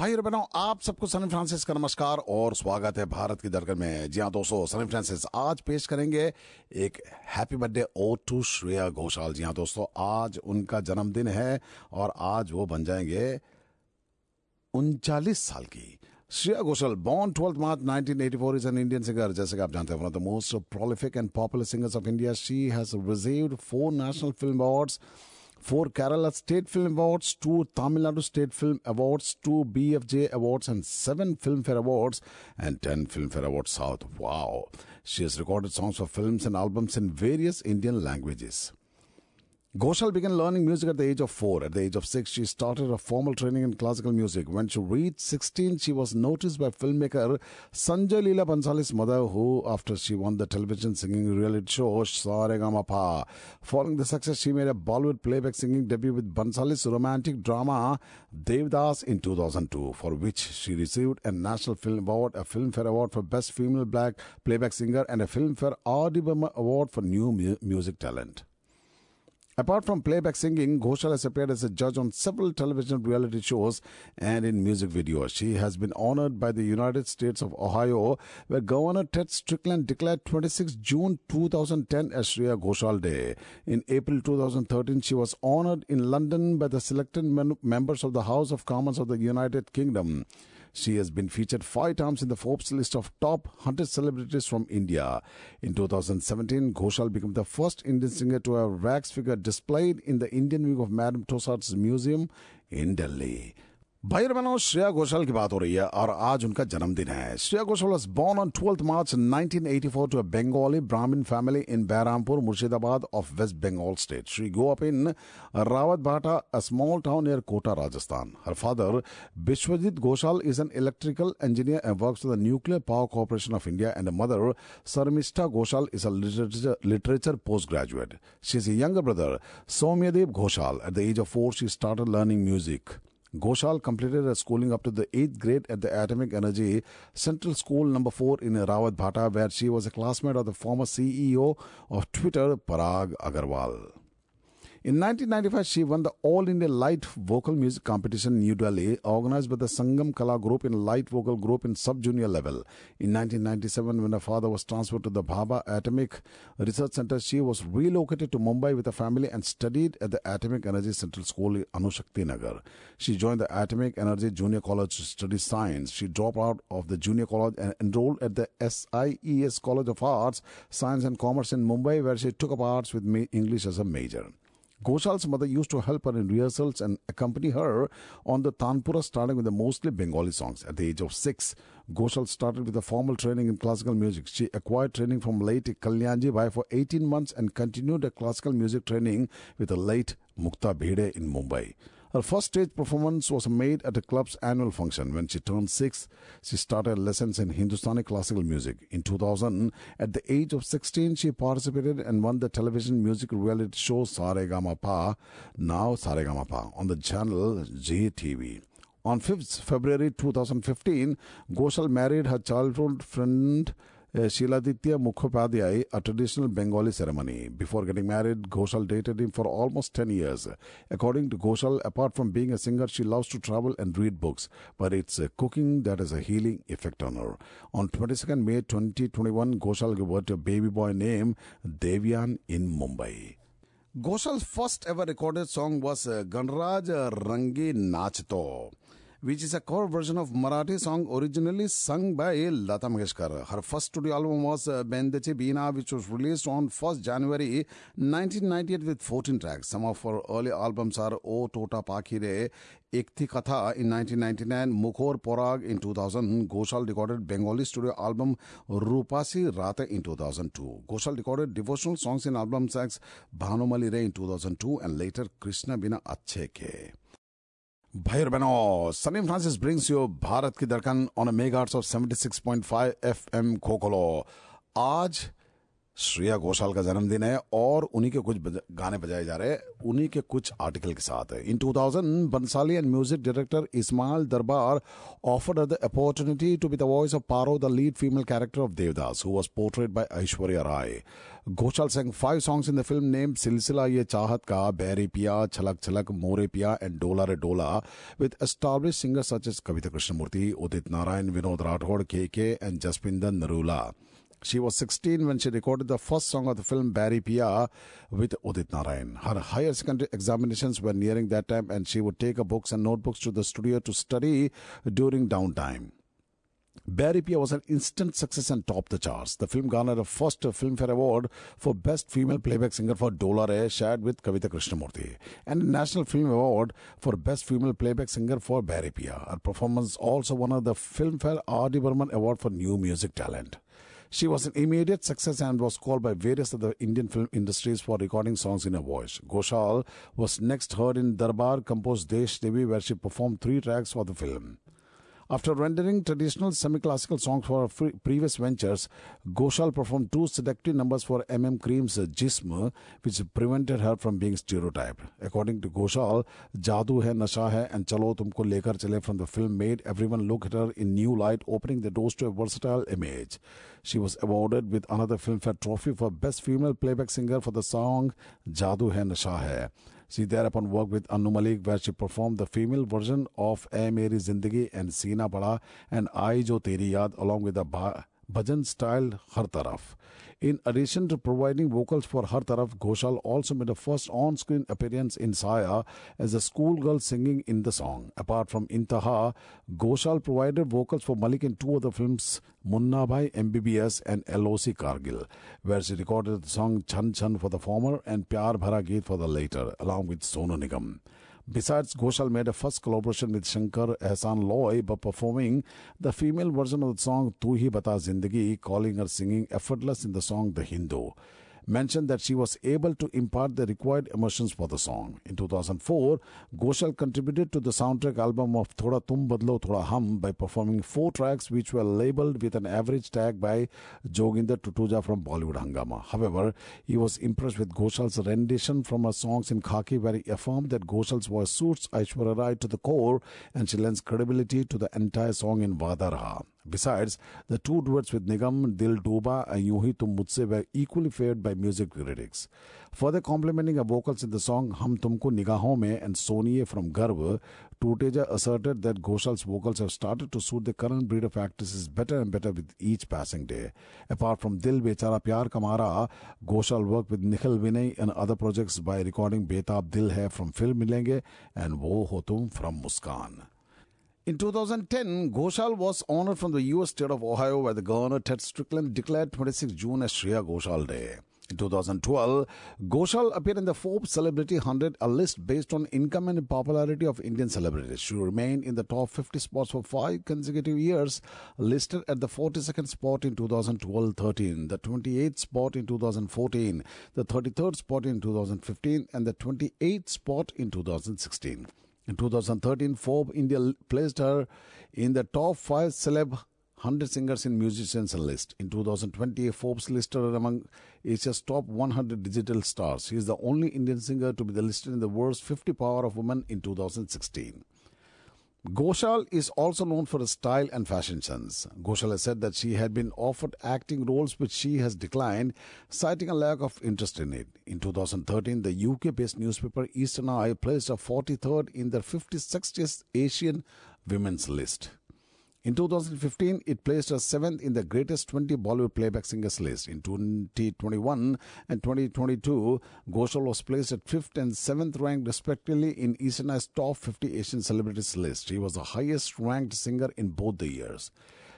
भाई और बहनों, आप सबको सनी फ्रांसिस का नमस्कार और स्वागत है भारत की धड़कन में। जी हाँ दोस्तों, सनी फ्रांसिस आज पेश करेंगे एक हैप्पी बर्थडे ओ टू श्रेया घोषाल। जी हाँ दोस्तों, आज उनका जन्मदिन है और आज वो बन जाएँगे उनचालीस साल की। Shreya Ghoshal, born 12 March 1984 is an Indian singer जैसे कि आप जानते हैं the most prolific and popular singers of India, she has received four national film awards four Kerala State Film Awards, two Tamil Nadu State Film Awards, two BFJ Awards, and seven Filmfare Awards, and ten Filmfare Awards South. Wow! She has recorded songs for films and albums in various Indian languages. Ghoshal began learning music at the age of four. At the age of six, she started a formal training in classical music. When she reached 16, she was noticed by filmmaker Sanjay Leela Bhansali's mother, who, after she won the television singing reality show Saregama Pa, following the success, she made a Bollywood playback singing debut with Bhansali's romantic drama Devdas in 2002, for which she received a National Film Award, a Filmfare Award for Best Female Black Playback Singer, and a Filmfare R.D. Burman Award for New mu- Music Talent. Apart from playback singing, Ghoshal has appeared as a judge on several television reality shows and in music videos. She has been honored by the United States of Ohio, where Governor Ted Strickland declared 26 June 2010 as Shreya Ghoshal Day. In April 2013, she was honored in London by the selected members of the House of Commons of the United Kingdom. She has been featured five times in the Forbes list of top 100 celebrities from India. In 2017, Ghoshal became the first Indian singer to have a wax figure displayed in the Indian Wing of Madame Tussauds Museum in Delhi. भाई बनाओ श्रेया घोषाल की बात हो रही है और आज उनका जन्मदिन है। Shreya Ghoshal was born on twelfth March 1984 to a Bengali Brahmin family in Berhampur Murshidabad of West Bengal state she grew up in Rawat Bhata a small town near Kota Rajasthan her father Bishwajit Ghoshal is an electrical engineer and work the nuclear power corporation of India and mother Sharmistha Ghoshal is a literature post graduate she is a younger brother Soumyadeep Ghoshal at the age of four she start learning music Ghoshal completed her schooling up to the 8th grade at the Atomic Energy Central School number 4 in Rawat Bhata where she was a classmate of the former CEO of Twitter Parag Agarwal. In 1995, she won the All India Light Vocal Music Competition in New Delhi, organized by the Sangam Kala Group in Light Vocal Group in sub-junior level. In 1997, when her father was transferred to the Bhabha Atomic Research Center, she was relocated to Mumbai with her family and studied at the Atomic Energy Central School in Anushakti Nagar. She joined the Atomic Energy Junior College to study science. She dropped out of the junior college and enrolled at the SIES College of Arts, Science and Commerce in Mumbai, where she took up arts with English as a major. Ghoshal's mother used to help her in rehearsals and accompany her on the Tanpura, starting with the mostly Bengali songs. At the age of six, Ghoshal started with a formal training in classical music. She acquired training from late Kalyanji Bhai for 18 months and continued her classical music training with the late Mukta Bhide in Mumbai. Her first stage performance was made at the club's annual function. When she turned six, she started lessons in Hindustani classical music. In 2000, at the age of 16, she participated and won the television music reality show Saregama Pa, now Saregama Pa, on the channel Zee TV. On 5th February 2015, Ghoshal married her childhood friend uh, Shiladitya Mukhopadhyay, a traditional Bengali ceremony. Before getting married, Ghoshal dated him for almost 10 years. According to Ghoshal, apart from being a singer, she loves to travel and read books, but it's uh, cooking that has a healing effect on her. On 22nd May 2021, Ghoshal gave birth to a baby boy named Devyan in Mumbai. Ghoshal's first ever recorded song was uh, Ganraj Rangi Nachto which is a cover version of Marathi song originally sung by Lata Mangeshkar. Her first studio album was uh, Bendeche Bina, which was released on 1st January 1998 with 14 tracks. Some of her early albums are O Tota Pakire, Ekthi Katha in 1999, Mukhor Porag in 2000. Ghoshal recorded Bengali studio album Rupasi Rate in 2002. Ghoshal recorded devotional songs in albums like Bhanumali Re in 2002 and later Krishna Bina Achhe Ke. भाई और बहनों Salim Francis brings you Bharat की धड़कन on mega of 76.5 FM खोखलो। आज श्रेया घोषाल का जन्मदिन है और उन्हीं के कुछ बजा, गाने बजाए जा रहे हैं। उन्हीं के कुछ आर्टिकल के साथ in 2000 Bhansali and music director Ismail Darbar offered the opportunity to be the voice of Paro the lead female character of Devdas who was portrayed by Aishwarya Rai Ghoshal sang five songs in the film name Silsila Ye Chaahat का बहरे पिया छलक छलक मोरे पिया and Dola Re Dola with establish singer such as Kavita Krishnamurthy Udit Narayan Vinod Rathod K K and Jaspinder Narula She was 16 when she recorded the first song of the film Bairi Piya with Udit Narayan. Her higher secondary examinations were nearing that time and she would take her books and notebooks to the studio to study during downtime. Bairi Piya was an instant success and topped the charts. The film garnered a first Filmfare Award for Best Female Playback Singer for Dola Re, shared with Kavita Krishnamurti, and a National Film Award for Best Female Playback Singer for Bairi Piya. Her performance also won her the Filmfare R.D. Burman Award for New Music Talent. She was an immediate success and was called by various other Indian film industries for recording songs in her voice. Ghoshal was next heard in Darbar composed Desh Devi where she performed three tracks for the film. After rendering traditional semi-classical songs for her previous ventures, Ghoshal performed two seductive numbers for MM Kreem's Jism, which prevented her from being stereotyped. According to Ghoshal, Jadoo Hai Nasha Hai and Chalo Tumko Lekar Chale from the film made everyone look at her in new light, opening the doors to a versatile image. She was awarded with another Filmfare Trophy for Best Female Playback Singer for the song Jadoo Hai Nasha Hai. She thereupon worked with Anu Malik, where she performed the female version of A Meri Zindagi and Sina Bada and Ai Jo Teri Yaad, along with the bhajan style Har Taraf. In addition to providing vocals for Har Taraf, Ghoshal also made a first on-screen appearance in Saya as a schoolgirl singing in the song. Apart from Intaha, Ghoshal provided vocals for Malik in two other films, Munna Bhai MBBS and LOC Kargil, where she recorded the song Chan Chan for the former and Pyar Bhara Geet for the later, along with Sonu Nigam. Besides, Ghoshal made a first collaboration with Shankar Ehsan Loy by performing the female version of the song Tu Hi Bata Zindagi, calling her singing effortless in the song The Hindu mentioned that she was able to impart the required emotions for the song. In 2004, Ghoshal contributed to the soundtrack album of Thoda Tum Badlo Thoda Hum by performing four tracks which were labeled with an average tag by Joginder Tuteja from Bollywood Hungama. However, he was impressed with Ghoshal's rendition from her songs in Khaki where he affirmed that Ghoshal's voice suits Aishwarya Rai to the core and she lends credibility to the entire song in Vadaraha. Besides, the two duets with Nigam, Dil Doba, and Yuhi Tum Mujhse were equally favored by music critics. Further complimenting her vocals in the song Hum Tumko Nigahon Mein and Soniye from Garv, Tuteja asserted that Ghoshal's vocals have started to suit the current breed of actresses better and better with each passing day. Apart from Dil Bechara Pyar Kamara, Ghoshal worked with Nikhil Vinay and other projects by recording Betab Dil Hai from Film Milenge and Wo Ho Tum from Muskan. In 2010, Ghoshal was honored from the U.S. state of Ohio where the governor Ted Strickland declared 26 June as Shreya Ghoshal Day. In 2012, Ghoshal appeared in the Forbes Celebrity 100, a list based on income and popularity of Indian celebrities. She remained in the top 50 spots for five consecutive years, listed at the 42nd spot in 2012-13, the 28th spot in 2014, the 33rd spot in 2015, and the 28th spot in 2016. In 2013, Forbes India placed her in the top five celeb 100 singers and musicians list. In 2020, Forbes listed her among Asia's top 100 digital stars. She is the only Indian singer to be listed in the world's 50 power of women in 2016. Ghoshal is also known for her style and fashion sense. Ghoshal has said that she had been offered acting roles which she has declined, citing a lack of interest in it. In 2013, the UK based newspaper Eastern Eye placed her 43rd in their 50th Asian women's list. In 2015, it placed her seventh in the greatest 20 Bollywood playback singers list. In 2021 and 2022, Ghoshal was placed at fifth and seventh ranked respectively in Eastern Eye's top 50 Asian celebrities list. He was the highest ranked singer in both the years.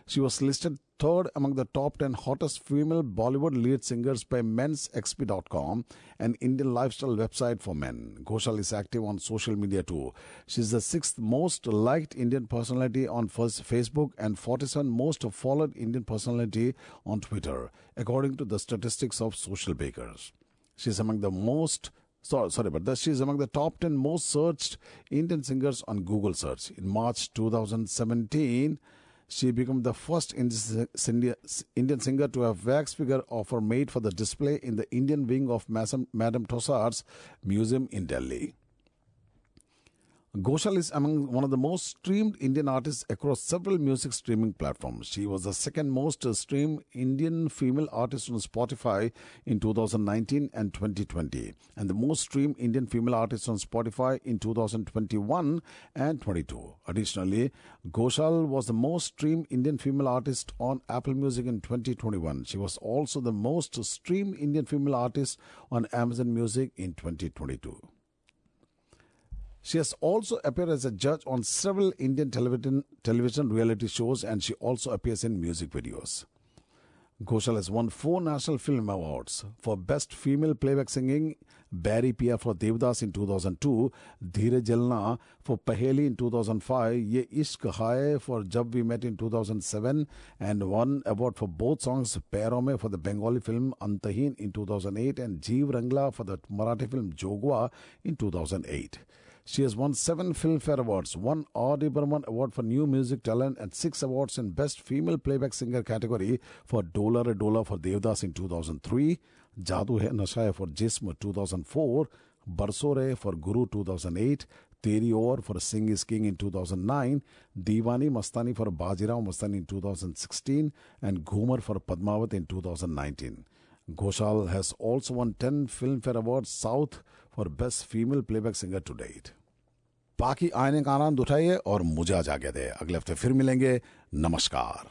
She was listed third among the top 10 hottest female Bollywood lead singers by mensxp.com, an Indian lifestyle website for men. Ghoshal is active on social media too. She's the sixth most liked Indian personality on Facebook and 47th most followed Indian personality on Twitter, according to the statistics of Social Bakers. She's among the most sorry, but that she's among the top 10 most searched Indian singers on Google search. In March 2017, She became the first Indian singer to have wax figure offer made for the display in the Indian wing of Madame Tussauds Museum in Delhi. Ghoshal is among one of the most streamed Indian artists across several music streaming platforms. She was the second most streamed Indian female artist on Spotify in 2019 and 2020, and the most streamed Indian female artist on Spotify in 2021 and 22. Additionally, Ghoshal was the most streamed Indian female artist on Apple Music in 2021. She was also the most streamed Indian female artist on Amazon Music in 2022. She has also appeared as a judge on several Indian television, television reality shows and she also appears in music videos. Ghoshal has won four National Film Awards for Best Female Playback Singing, Bairi Piya for Devdas in 2002, Dheere Jalna for Paheli in 2005, Ye Ishq Hai for Jab We Met in 2007, and won award for both songs Pairome for the Bengali film Antahin in 2008 and Jeev Rangla for the Marathi film Jogwa in 2008. She has won seven Filmfare Awards, one R.D. Burman Award for New Music Talent, and six awards in Best Female Playback Singer category for Dola Re Dola for Devdas in 2003, Jadoo Hai Nasha for Jism 2004, Barsore for Guru 2008, Teri Or for Singh is King in 2009, Diwani Mastani for Bajirao Mastani in 2016, and Ghumar for Padmavat in 2019. Ghoshal has also won 10 Filmfare Awards South for Best Female Playback Singer to date. बाकी आने का आनंद उठाइए और मुझे आ जागे दे अगले हफ़्ते फिर मिलेंगे नमस्कार